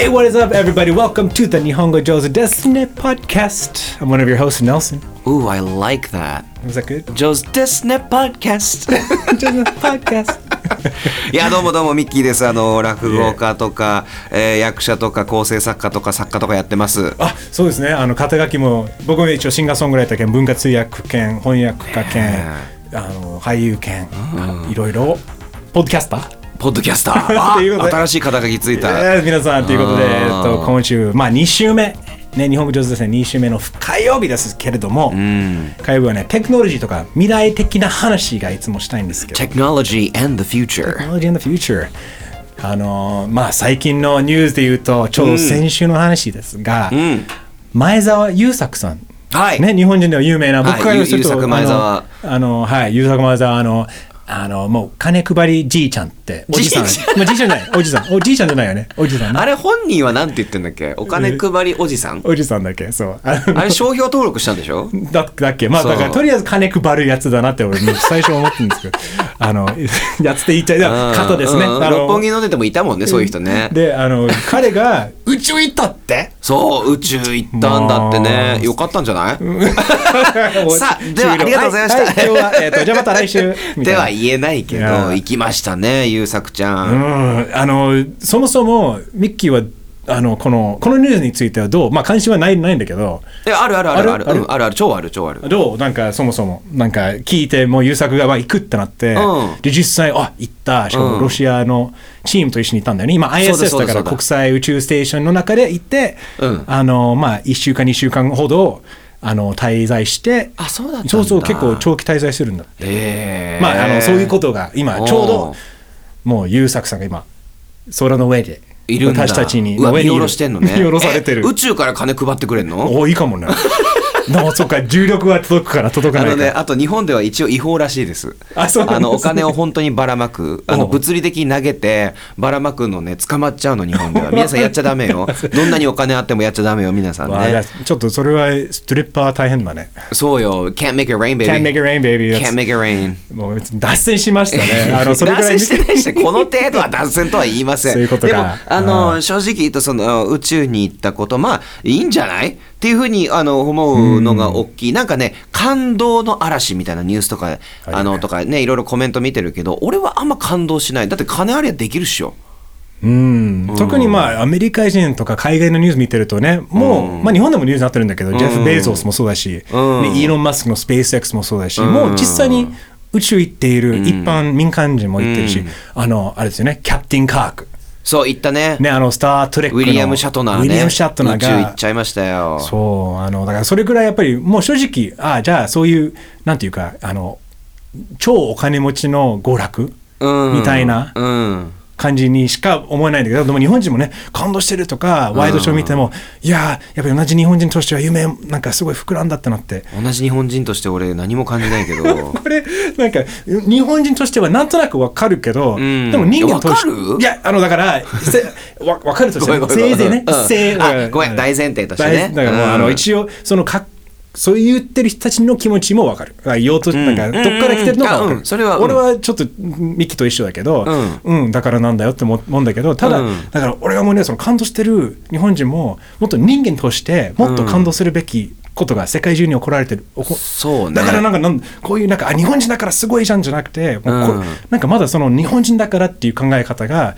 Hey, what is up, everybody? Welcome to the Nihongo Joe's Destiny podcast. I'm one of your hosts, Nelson. Ooh, I like that. Was that good? Joe's Disney Podcast. Disney podcast. いや、どうもどうも、ミッキーです。あの、落語家とか、えー役者とか、構成作家とか、作家とかやってます。あそうですねあの肩書きも僕も一応シンガーソングライター兼文化通訳兼翻訳家兼あの俳優兼いろいろポッドキャスターポッドキャスター。いうことで。新しい肩書きついた。えー皆さんということで、うんえっと、今週、まあ、2週目、ね、日本語上手ですね、2週目の火曜日ですけれども、火曜日はね、テクノロジーとか未来的な話がいつもしたいんですけど、Technology and the future。Technology in the future。あのーまあ、最近のニュースで言うと、ちょうど先週の話ですが、前澤友作さん。はい。ね、日本人では有名な、はい。僕からすると、ゆ優作前澤。あの、あのはい、優作前澤、あの、あの、もう、金配りじいちゃんって、おじさん。じいちまあ、じいちゃんじゃない、おじさん。おじいちゃんじゃないよね、おじさんね。あれ、本人はなんて言ってんだっけ？お金配りおじさん？おじさんだっけ？そう。あれ、商標登録したんでしょ？だだっけ？まあだからとりあえず金配るやつだなって俺最初思ってるんですけど。あのやつって言っちゃいだ方ですね。六本木飲んでてもいたもんね、そういう人ね。であの彼が宇宙行ったって？そう、宇宙行ったんだってね。よかったんじゃない？さあではありがとうございました。はは今日は、えー、とじゃあまた来週。では言えないけど、行きましたね、優作ちゃ。うん。んあのそもそもミッキーはあのこのこのニュースについてはどう？まあ関心はないないんだけど。え、あるあるあるあるある。うんあるある、超ある、超ある。どう？なんかそもそも。なんか聞いてもう優作がまあ行くってなって、うん。で実際あ行った。しかうん。もロシアのチームと一緒に行ったんだよね。今 ISS だから国際宇宙ステーションの中で行って、うん。あのまあ1週間2週間ほどあの滞在してあそうだそうそう結構長期滞在するんだ。えー。まああのそういうことが今ちょうどもう優作さんが今空の上で私たちに上にいる。下ろしてんのね。見下ろされてる。え宇宙から金配ってくれんの？おいいかもね そっか重力は届くから届かあないからのね、あと日本では一応違法らしいです。あそうねのお金を本当にばらまく、あの物理的に投げてばらまくのね捕まっちゃうの日本では。皆さんやっちゃダメよ。どんなにお金あってもやっちゃダメよ皆さんね。ちょっとそれはストリッパー大変だね。そうよ。Can't make it rain baby. Can't make it rain, baby. Can't make it rain. もう脱線しましたね。あのそれ脱線してないし、この程度は脱線とは言いません。そういうことかでも、あうの、ん正直言うと、その、宇宙に行ったこと、まあ、いいんじゃない？っていうふうに、あの、思うのが大きい。なんかね、感動の嵐みたいなニュースとか、あの、とかね、いろいろコメント見てるけど、俺はあんま感動しない。だって金ありゃできるっしょ。うん、特にまあアメリカ人とか海外のニュース見てるとね、もう、まあ、日本でもニュースになってるんだけど、ジェフ・ベイゾスもそうだし、イーロン・マスクのスペース X もそうだし、もう実際に宇宙行っている一般民間人も行ってるし、あのあれですよね、キャプテン・カーク。そう、行ったね。ね、あのスター・トレックのウィリアム・シャトナーね。ウィリアム・シャトナー宇宙行がっちゃいましたよ。そうあのだからそれぐらいやっぱりもう正直ああじゃあそういうなんていうかあの超お金持ちの娯楽うんみたいなうん。感じにしか思えないんだけどでも日本人もね感動してるとかワイドショー見ても、いやーやっぱり同じ日本人としては夢なんかすごい膨らんだってなって。同じ日本人として俺何も感じないけど。これなんか日本人としてはなんとなくわかるけど、ん。でも人間としてわかる？いやあのだからせわわかるとしてせいぜいね、うん。せいあごめん。大前提としてね。大だからもう、あのうん。一応そのかそう言ってる人たちの気持ちもわかる。あ用途なんかどっから来てるのかわかる。それはうん。俺はちょっとミキと一緒だけど、うん、だからなんだよって思うんだけど、ただ、うん。だから俺が思うねその感動してる日本人ももっと人間としてもっと感動するべきことが世界中に起こられてる。そうね。だからなんかなんこういうなんかあ日本人だからすごいじゃんじゃなくて、もうこうん。なんかまだその日本人だからっていう考え方が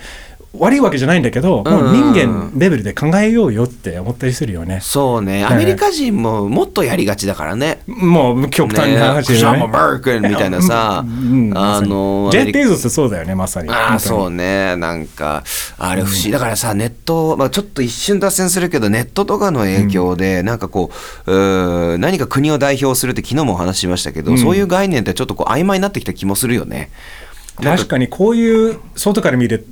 悪いわけじゃないんだけど、もう人間レベルで考えようよって思ったりするよね。そうね。ね。アメリカ人ももっとやりがちだからね。もう極端な話ね。で I'm American みたいなさうんうんあのジェイゾスってそうだよねまさに。ああそうね。なんかあれ不思議。だからさネット、まあ、ちょっと一瞬脱線するけどネットとかの影響でなんかこううー何か国を代表するって昨日もお話ししましたけど、そういう概念ってちょっとこう曖昧になってきた気もするよね。確かにこういう外から見れ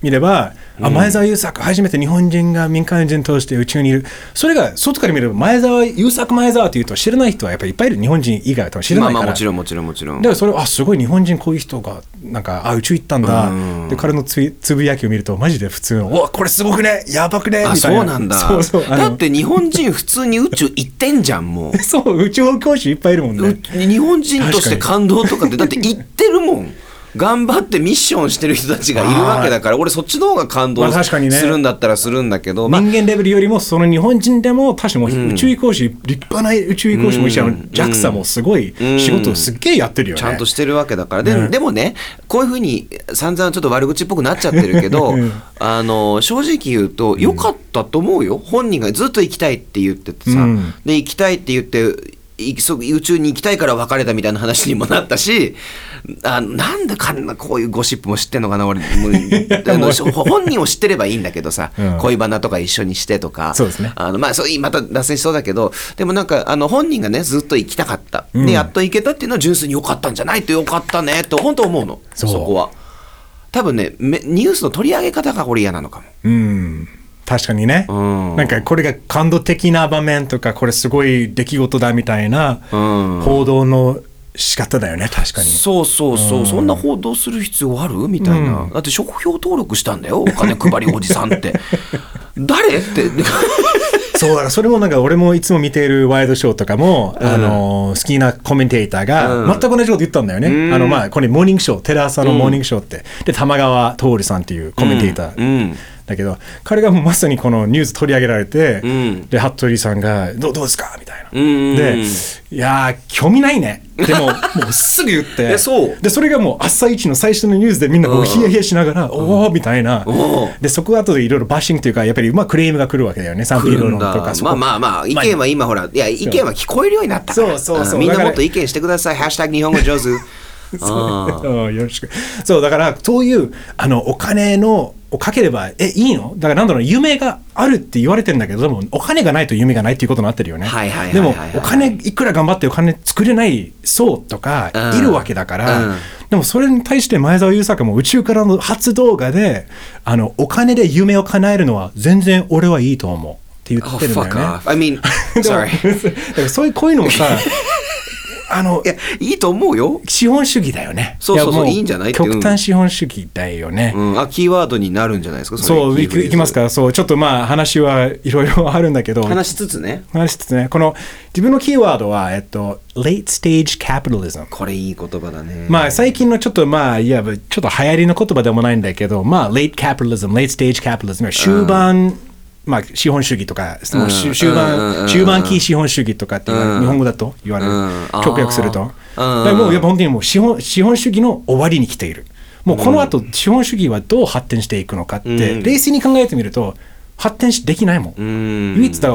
見れば、あ前澤友作初めて日本人が民間人として宇宙にいる。それが外から見れば前澤友作前澤というと知らない人はやっぱりいっぱいいる日本人以外は多分知らまあないから、まあもちろんもちろんもちろん。だからそれあすごい日本人こういう人がなんかあ宇宙行ったんだ、で彼のつぶつぶやきを見るとマジで普通の「おこれすごくねやばくね」みたいあな。そうなんだ。そうそうだって日本人普通に宇宙行ってんじゃんもう。そう宇宙飛行士いっぱいいるもんね。う日本人として感動とかってだって言ってるもん 頑張ってミッションしてる人たちがいるわけだから俺そっちの方が感動するんだったらするんだけど、まあ人間レベルよりもその日本人でも確かに宇宙飛行士、立派な宇宙飛行士もいるし、あの JAXA もすごい仕事をすっげえやってるよね。ちゃんとしてるわけだから。で,、ねでもねこういうふうに散々ちょっと悪口っぽくなっちゃってるけど、うん。あの正直言うと良かったと思うよ、本人がずっと行きたいって言っててさ、うん。で行きたいって言って宇宙に行きたいから別れたみたいな話にもなったしあなんでかんなこういうゴシップも知ってんのかな俺本人を知ってればいいんだけどさ、うん。恋バナとか一緒にしてとか。そうですね。あのまあそうまた脱線しそうだけどでもなんかあの本人がねずっと行きたかった、うん。でやっと行けたっていうのは純粋に良かったんじゃないと良かったねと本当思うの。そこは。多分ねめニュースの取り上げ方が俺嫌なのかも。うん確かにね、うん。なんかこれが感動的な場面とかこれすごい出来事だみたいなうん。報道の仕方だよね確かに。そうそうそう、そんな報道する必要ある？みたいな、だって職標登録したんだよお金配りおじさんって。誰？って。そうだからそれもなんか俺もいつも見ているワイドショーとかも、あの好きなコメンテーターうん。が全く同じこと言ったんだよね、うん。あのまあこれモーニングショーテレ朝のモーニングショーって、で玉川徹さんっていうコメンテーター、うんだけど彼がもうまさにこのニュース取り上げられて、うん。で服部さんがどうどうですか？みたいな、うんでいやー興味ないね。でも もうすぐ言って。えそう。でそれがもう朝一の最初のニュースでみんなこうヒヤヒヤしながら、おおみたいな、でそこは後でいろいろバッシングというかやっぱりまあクレームが来るわけだよね。賛否両論とかまあまあまあ意見は今ほらいや意見は聞こえるようになったから。そうそうそう。んみんなもっと意見してください「ハッシュタグ日本語上手」あー。うんよろしく。そうだからそういうあのお金のをかければえいいの？だからなんだろう夢があるって言われてんだけどでもお金がないと夢がないっていうことになってるよねはいはいはいはいでもはいお金いくら頑張ってお金作れない層とかうんいるわけだから、うんでもそれに対して前澤友作も宇宙からの初動画であのお金で夢を叶えるのは全然俺はいいと思うって言 Oh, ってるんだよ fuck ね。off. I mean, sorry. だからそういうこういうのもさ あのいや、いいと思うよ。資本主義だよね。そうそうそういいんじゃない極端資本主義だよね。うん、あ、キーワードになるんじゃないですか？そう、れいきます。か。そう、ちょっとまあ話はいろいろ あるんだけど、話しつつね。話しつつね、この自分のキーワードは、えっと、late stage capitalism。これいい言葉だね。まあ最近のちょっとまあいわばちょっと流行りの言葉でもないんだけど、まあ late capitalism、late stage capitalism、終盤、まあ資本主義とか、その終盤、中盤期資本主義とかって日本語だと言われるうん。直訳すると。もうやっぱ本当にもう資本資本主義の終わりに来ている。もうこの後資本主義はどう発展していくのかって、うん冷静に考えてみると発展しできないもん。うん。唯一だ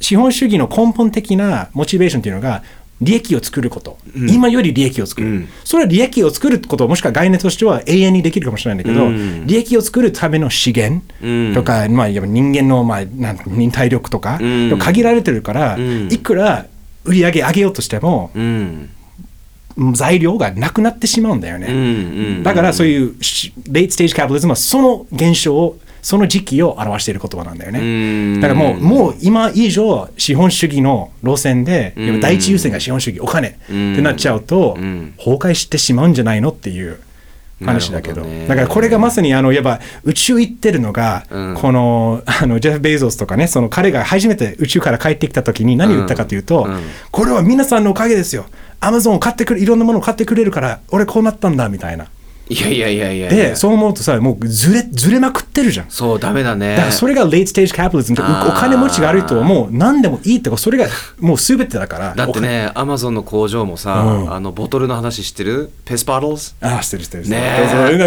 資本主義の根本的なモチベーションというのが利益を作ること、今より利益を作る、うん。それは利益を作ることもしくは概念としては永遠にできるかもしれないんだけど、うん。利益を作るための資源うん。とか、まあ、人間の、まあ、なん忍耐力とか、うん。限られてるから、うん。いくら売り上げ上げようとしても、うん。材料がなくなってしまうんだよね。うん。うん。だからそういうし late stage capitalism はその現象をその時期を表している言葉なんだようね。ん。だからもうもう今以上資本主義の路線で第一優先が資本主義お金。ってなっちゃうとうん。崩壊してしまうんじゃないのっていう話だけど。だからこれがまさにあのいわば宇宙行ってるのがうん。このあのジェフ・ベイゾスとかねその彼が初めて宇宙から帰ってきた時に何を言ったかというとうん。うんこれは皆さんのおかげですよ。アマゾンを買ってくれいろんなものを買ってくれるから俺こうなったんだみたいな。いやいやいやいや。でそう思うとさもうずれずれまくってるじゃん。そう、ダメだね。だからそれが late stage capitalism ってあー。お金持ちが悪いともう何でもいいってそれがもう全てだから。だってね、アマゾンの工場もさ、うん。あのボトルの話知ってる？ペスパドルズあーしてる。してるしてる。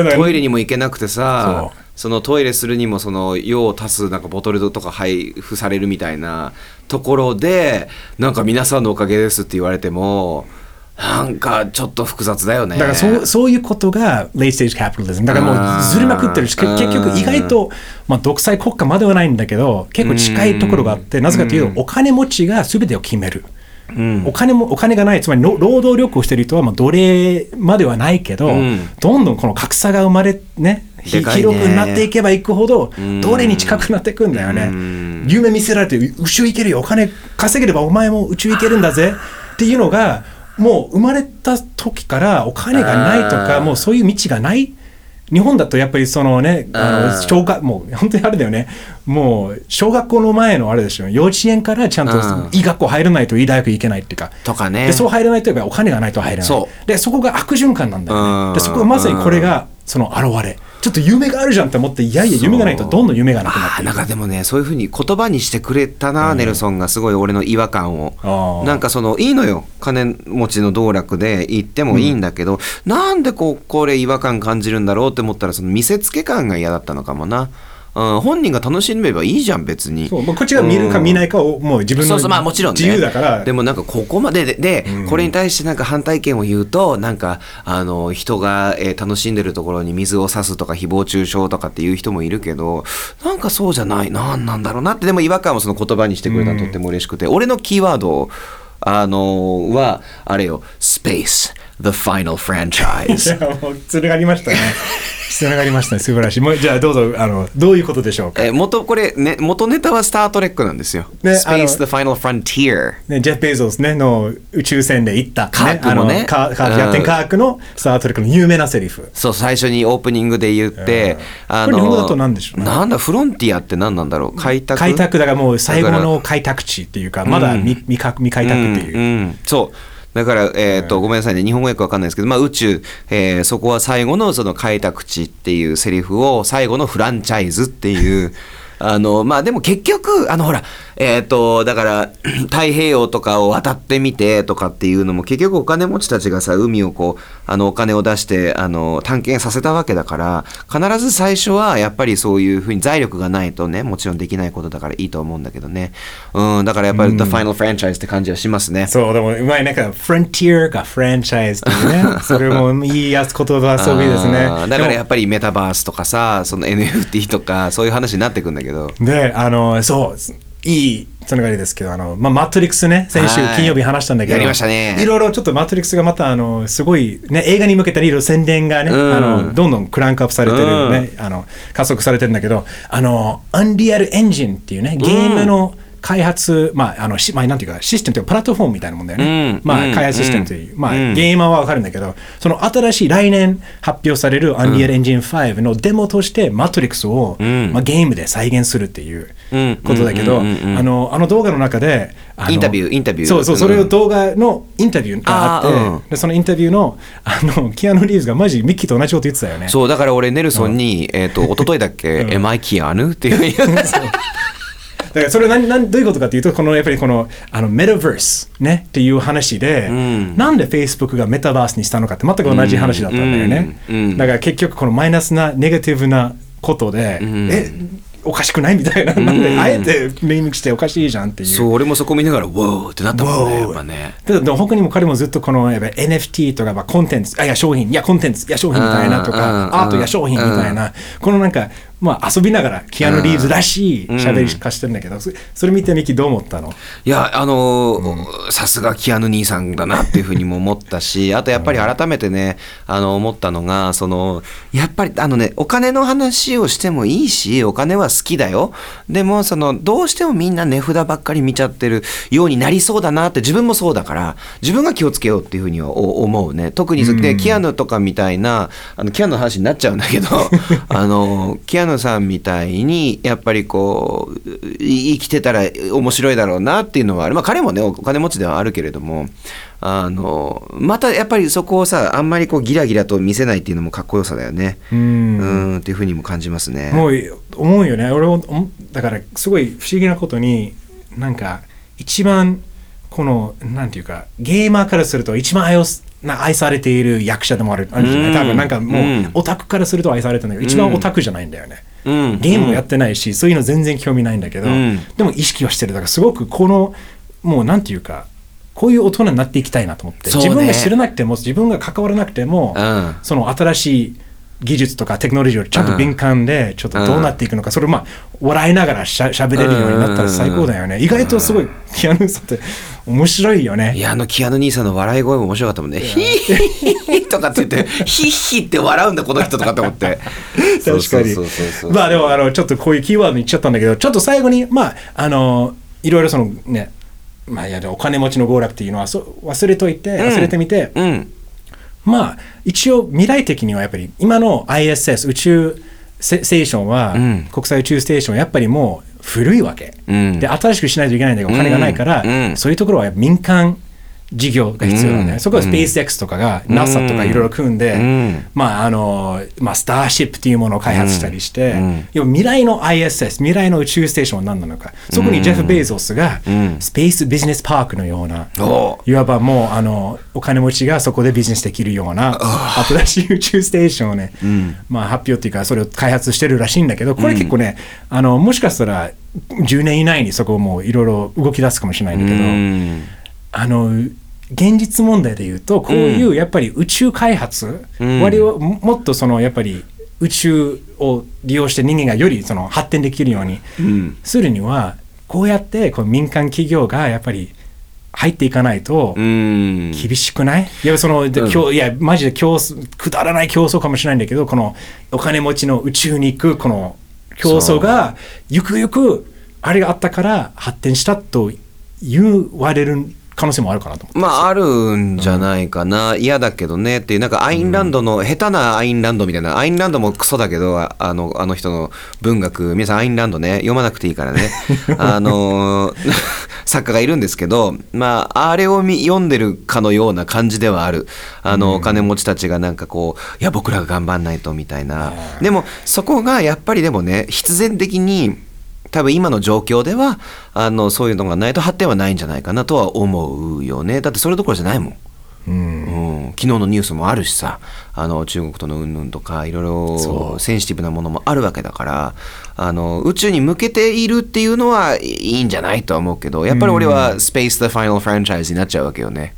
ねトイレにも行けなくてさそのトイレするにもその用を足すなんかボトルとか配布されるみたいなところでなんか皆さんのおかげですって言われてもなんかちょっと複雑だよねだからそうそういうことが late stage capitalism だからもうずれまくってるし結局意外と、まあ、独裁国家まではないんだけど結構近いところがあってなぜかというとお金持ちが全てを決める。うんお金もお金がないつまりの労働力をしている人はまあ奴隷まではないけど、うんどんどんこの格差が生まれね広くなっていけばいくほどん奴隷に近くなっていくんだよね、うん夢見せられて宇宙行けるよお金稼げればお前も宇宙行けるんだぜっていうのがもう生まれた時からお金がないとかもうそういう道がない。日本だとやっぱりそのね、あの小学もう本当にあれだよね、もう小学校の前のあれでしょ、幼稚園からちゃんとうんいい学校入らないといい大学行けないっていうか、とかね。でそう入らないとやっぱりお金がないと入れない。そでそこが悪循環なんだようんね。でそこがまさにこれがその現れ。ちょっと夢があるじゃんって思って、いやいや、夢がないとどんどん夢がなくなってなんかでもねそういうふうに言葉にしてくれたな、ネルソンがすごい俺の違和感を。なんかそのいいのよ金持ちの道楽で行ってもいいんだけど、なんでこうこれ違和感感じるんだろうって思ったらその見せつけ感が嫌だったのかもな、うん、本人が楽しめばいいじゃん別に。そうもうこっちが見るか見ないかをもう自分のそうそうまあもちろんね。自由だから。でもなんかここまででで、これに対してなんか反対意見を言うとなんかあの人が、えー楽しんでるところに水を差すとか誹謗中傷とかっていう人もいるけどなんかそうじゃないなんなんだろうなって。でも違和感をその言葉にしてくれたのとっても嬉しくて、俺のキーワードあのはあれよ「Space the final い franchise. や もうつながりましたね。つながりましたね。素晴らしい。もうじゃあどうぞあのどういうことでしょう」か？えー元これ、ね、元ネタは「スター・トレック」なんですよ「ね Space the final frontier」ね、ジェフ・ベイゾス、ね、の宇宙船で行った、ねあのカーカーうん。キャプテン・カークのスター・トレックの有名なセリフ。そう最初にオープニングで言って、あこれ日本語だと何でしょうね？なんだフロンティアって何なんだろう？開拓？開拓だからもう最後の開拓地っていうか、まだ未未か未開拓っていう。うんうん。そうだから、えー。とごめんなさいね。日本語よくわかんないですけど、まあ、宇宙、えーそこは最後のその開拓地っていうセリフを最後のフランチャイズっていうあのまあでも結局あのほらえっ、とだから 太平洋とかを渡ってみてとかっていうのも結局お金持ちたちがさ海をこうあのお金を出してあの探検させたわけだから必ず最初はやっぱりそういうふうに財力がないとねもちろんできないことだからいいと思うんだけどね。うんだからやっぱり The Final Franchise って感じはしますね。そう、でもうまい、なんか、フロンティアがフランチャイズっていうね、それもいいやつ言葉遊びですね。だからやっぱりメタバースとかさその NFT とかそういう話になってくんだけどで、あの、そう、いいつながりですけど、あの、まあ、マトリックスね、先週はい。金曜日話したんだけど、やりましたね。いろいろちょっとマトリックスがまた、あの、すごい、ね、映画に向けたいろいろ宣伝がね、うん。あの、どんどんクランクアップされてるね、あの、加速されてるんだけど、あの、アンリアルエンジンっていうね、ゲームの、開発、まあ、あの、しまあ、なんていうか、システムというか、プラットフォームみたいなもんだよね。うん。まあ、うん。開発システムという、まあ、マーはわかるんだけど、その新しい来年発表される Unreal Engine 5のデモとして、マトリックスを、ん。まあ、ゲームで再現するっていううん。ことだけど、あのあの動画の中で、インタビューインタビュー。そうそう、うん。それを動画のインタビューがあって、でそのインタビューのあのキアヌ・リーブスがマジミッキーと同じこと言ってたよね。そうだから俺ネルソンに、えっ、と一昨日だっけ「Am I キアヌ?」っていう だからそれ何何どういうことかというとこのやっぱりこのあのメタバースねっていう話で、ん。なんで Facebook がメタバースにしたのかって全く同じ話だったんだよね、うんうんだから結局このマイナスなネガティブなことで、ん。えおかしくないみたいな。なんであえてネーミングしておかしいじゃんっていう。そう俺もそこ見ながら「WOW!」ってなったもんねやっぱね。ででも他にも彼もずっとこのやっぱ NFT とかまあコンテンツあいや商品いやコンテンツいや商品みたいなとかアートや商品みたいな。このなんかまあ遊びながらキアヌ・リーブズらしい喋り方してるんだけどそそれ見てミキどう思ったの？いやあのーさすがキアヌ兄さんだなっていうふうにも思ったし あとやっぱり改めてねあの思ったのがそのやっぱりあのねお金の話をしてもいいしお金は好きだよ。でもそのどうしてもみんな値札ばっかり見ちゃってるようになりそうだなって自分もそうだから自分が気をつけようっていうふうにはお思うね。特にでキアヌとかみたいなあのキアヌの話になっちゃうんだけど あのキアヌさんみたいにやっぱりこうい生きてたら面白いだろうなっていうのはある。まあ彼もねお金持ちではあるけれどもあのまたやっぱりそこをさあんまりこうギラギラと見せないっていうのもかっこよさだよね。ううんんっていうふうにも感じますね。もう思うよね。俺も思だからすごい不思議なことになんか一番このなんていうかゲーマーからすると一番愛をな愛されている役者でもあるあるじゃない？うん多分なんかもう、うん。オタクからすると愛されてるんだけど一番オタクじゃないんだよね、うん。ゲームもやってないし、そういうの全然興味ないんだけど、うん。でも意識はしてる。だからすごくこのもうなんていうかこういう大人になっていきたいなと思って、ね。自分が知らなくても自分が関わらなくても、うん。その新しい技術とかテクノロジーをちゃんと敏感でちょっとどうなっていくのか、それをまあ笑いながらしゃ喋れるようになったら最高だよね、意外とすごいキアヌさんって面白いよね。いやあのキアヌ兄さんの笑い声も面白かったもんね。ヒーヒーとかって言ってヒッヒって笑うんだこの人とかって思って。確かに。まあでもあのちょっとこういうキーワードに言っちゃったんだけどちょっと最後にまああのいろいろそのねまあいやお金持ちの暴落っていうのはそ忘れといて忘れてみて、うん。まあ一応未来的にはやっぱり今の ISS 宇宙ステーションは、ん。国際宇宙ステーションはやっぱりもう古いわけ、うん。で新しくしないといけないんだけどお金がないから、うん。うん。そういうところは民間事業が必要なんだよね、うん。そこはスペース X とかが、NASA とかいろいろ組んで、うん。まああのまあ、スターシップっていうものを開発したりして、うん。要は未来の ISS 未来の宇宙ステーションは何なのか。そこにジェフ・ベイゾスが、ん。スペースビジネスパークのような、おいわばもうあのお金持ちがそこでビジネスできるような新しい宇宙ステーションをね、まあ、発表っていうかそれを開発してるらしいんだけどこれ結構ね、あのもしかしたら10年以内にそこもいろいろ動き出すかもしれないんだけど、うんあの現実問題で言うとこういうやっぱり宇宙開発、うん。割をももっとそのやっぱり宇宙を利用して人間がよりその発展できるようにうん。するにはこうやってこう民間企業がやっぱり入っていかないとうん。厳しくない、いやそので競いやマジで競争くだらない競争かもしれないんだけどこのお金持ちの宇宙に行くこの競争がゆくゆくあれがあったから発展したと言われる可能性もあるかなと。まああるんじゃないかな、嫌だけどねっていうなんかアインランドの、下手なアインランドみたいな。アインランドもクソだけどああのあの人の文学皆さんアインランドね。読まなくていいからね。あの 作家がいるんですけどまああれを見読んでるかのような感じではある。あの、お金持ちたちがなんかこういや僕らが頑張んないとみたいな。でもそこがやっぱりでもね必然的に多分今の状況ではあのそういうのがないと発展はないんじゃないかなとは思うよね。だってそれどころじゃないもん、うん。うん、昨日のニュースもあるしさ。あの中国との云々とかいろいそろセンシティブなものもあるわけだからあの宇宙に向けているっていうのはいいんじゃないとは思うけどやっぱり俺はスペース the final franchise になっちゃうわけよね。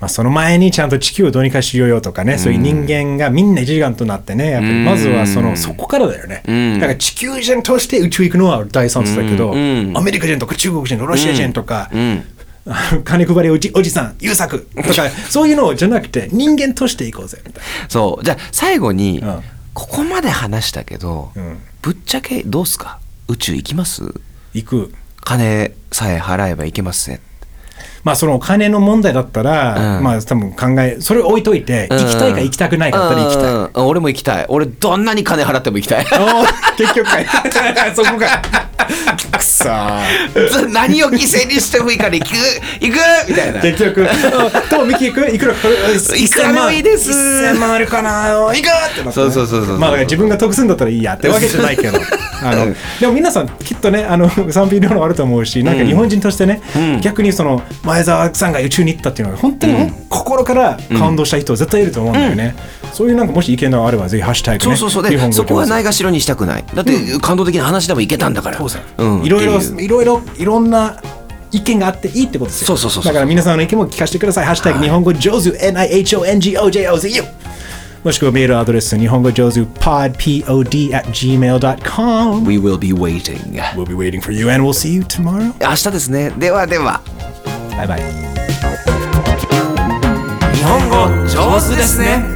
まあ、その前にちゃんと地球をどうにかしようよとかね、そういう人間がみんな一丸となってねやっぱりまずはその、そこからだよね、うん。だから地球人として宇宙行くのは大賛成だけど、うん。アメリカ人とか中国人とかロシア人とか、金配りおじおじさん優作とか そういうのじゃなくて人間として行こうぜみたいそう。じゃあ最後に、うん。ここまで話したけど、うん。ぶっちゃけどうすか？宇宙行きます？な行く。金さえ払えばいけますねまあそのお金の問題だったら、うん。まあ多分考えそれ置いといて、行きたいか行きたくないかだったら行きたい、うん。うん。俺も行きたい。俺どんなに金払っても行きたい。結局かい。そこかくそー。何を犠牲にしてもいいから行く？行く？みたいな。結局、とミキいく？いくらこれいくらでもいいです。1000万あるかな？行くってねそうそうそうそうまあ自分が得するんだったらいいやってわけじゃないけど。あのでも皆さんきっとねあの賛否両論あると思うしなんか日本人としてね、逆にその前澤さんが宇宙に行ったっていうのは本当に心から感動した人絶対いると思うんだよね、そういうなんかもし意見があればぜひハッシュタグねそうそうそう。でそこはないがしろにしたくない。だって感動的な話でもいけたんだから。そうですねうん。いろいろいろいろいろんな意見があっていいってことですよ。そうそうそうそう。だから皆さんの意見も聞かせてください「ハッシュタグ日本語上手 NIHONGOJOZU」もしくはメールアドレス日本語上手 podpod at gmail.com We will be waiting. We'll be waiting for you and we'll see you tomorrow. 明日ですね。ではではバイバイ。日本語上手ですね。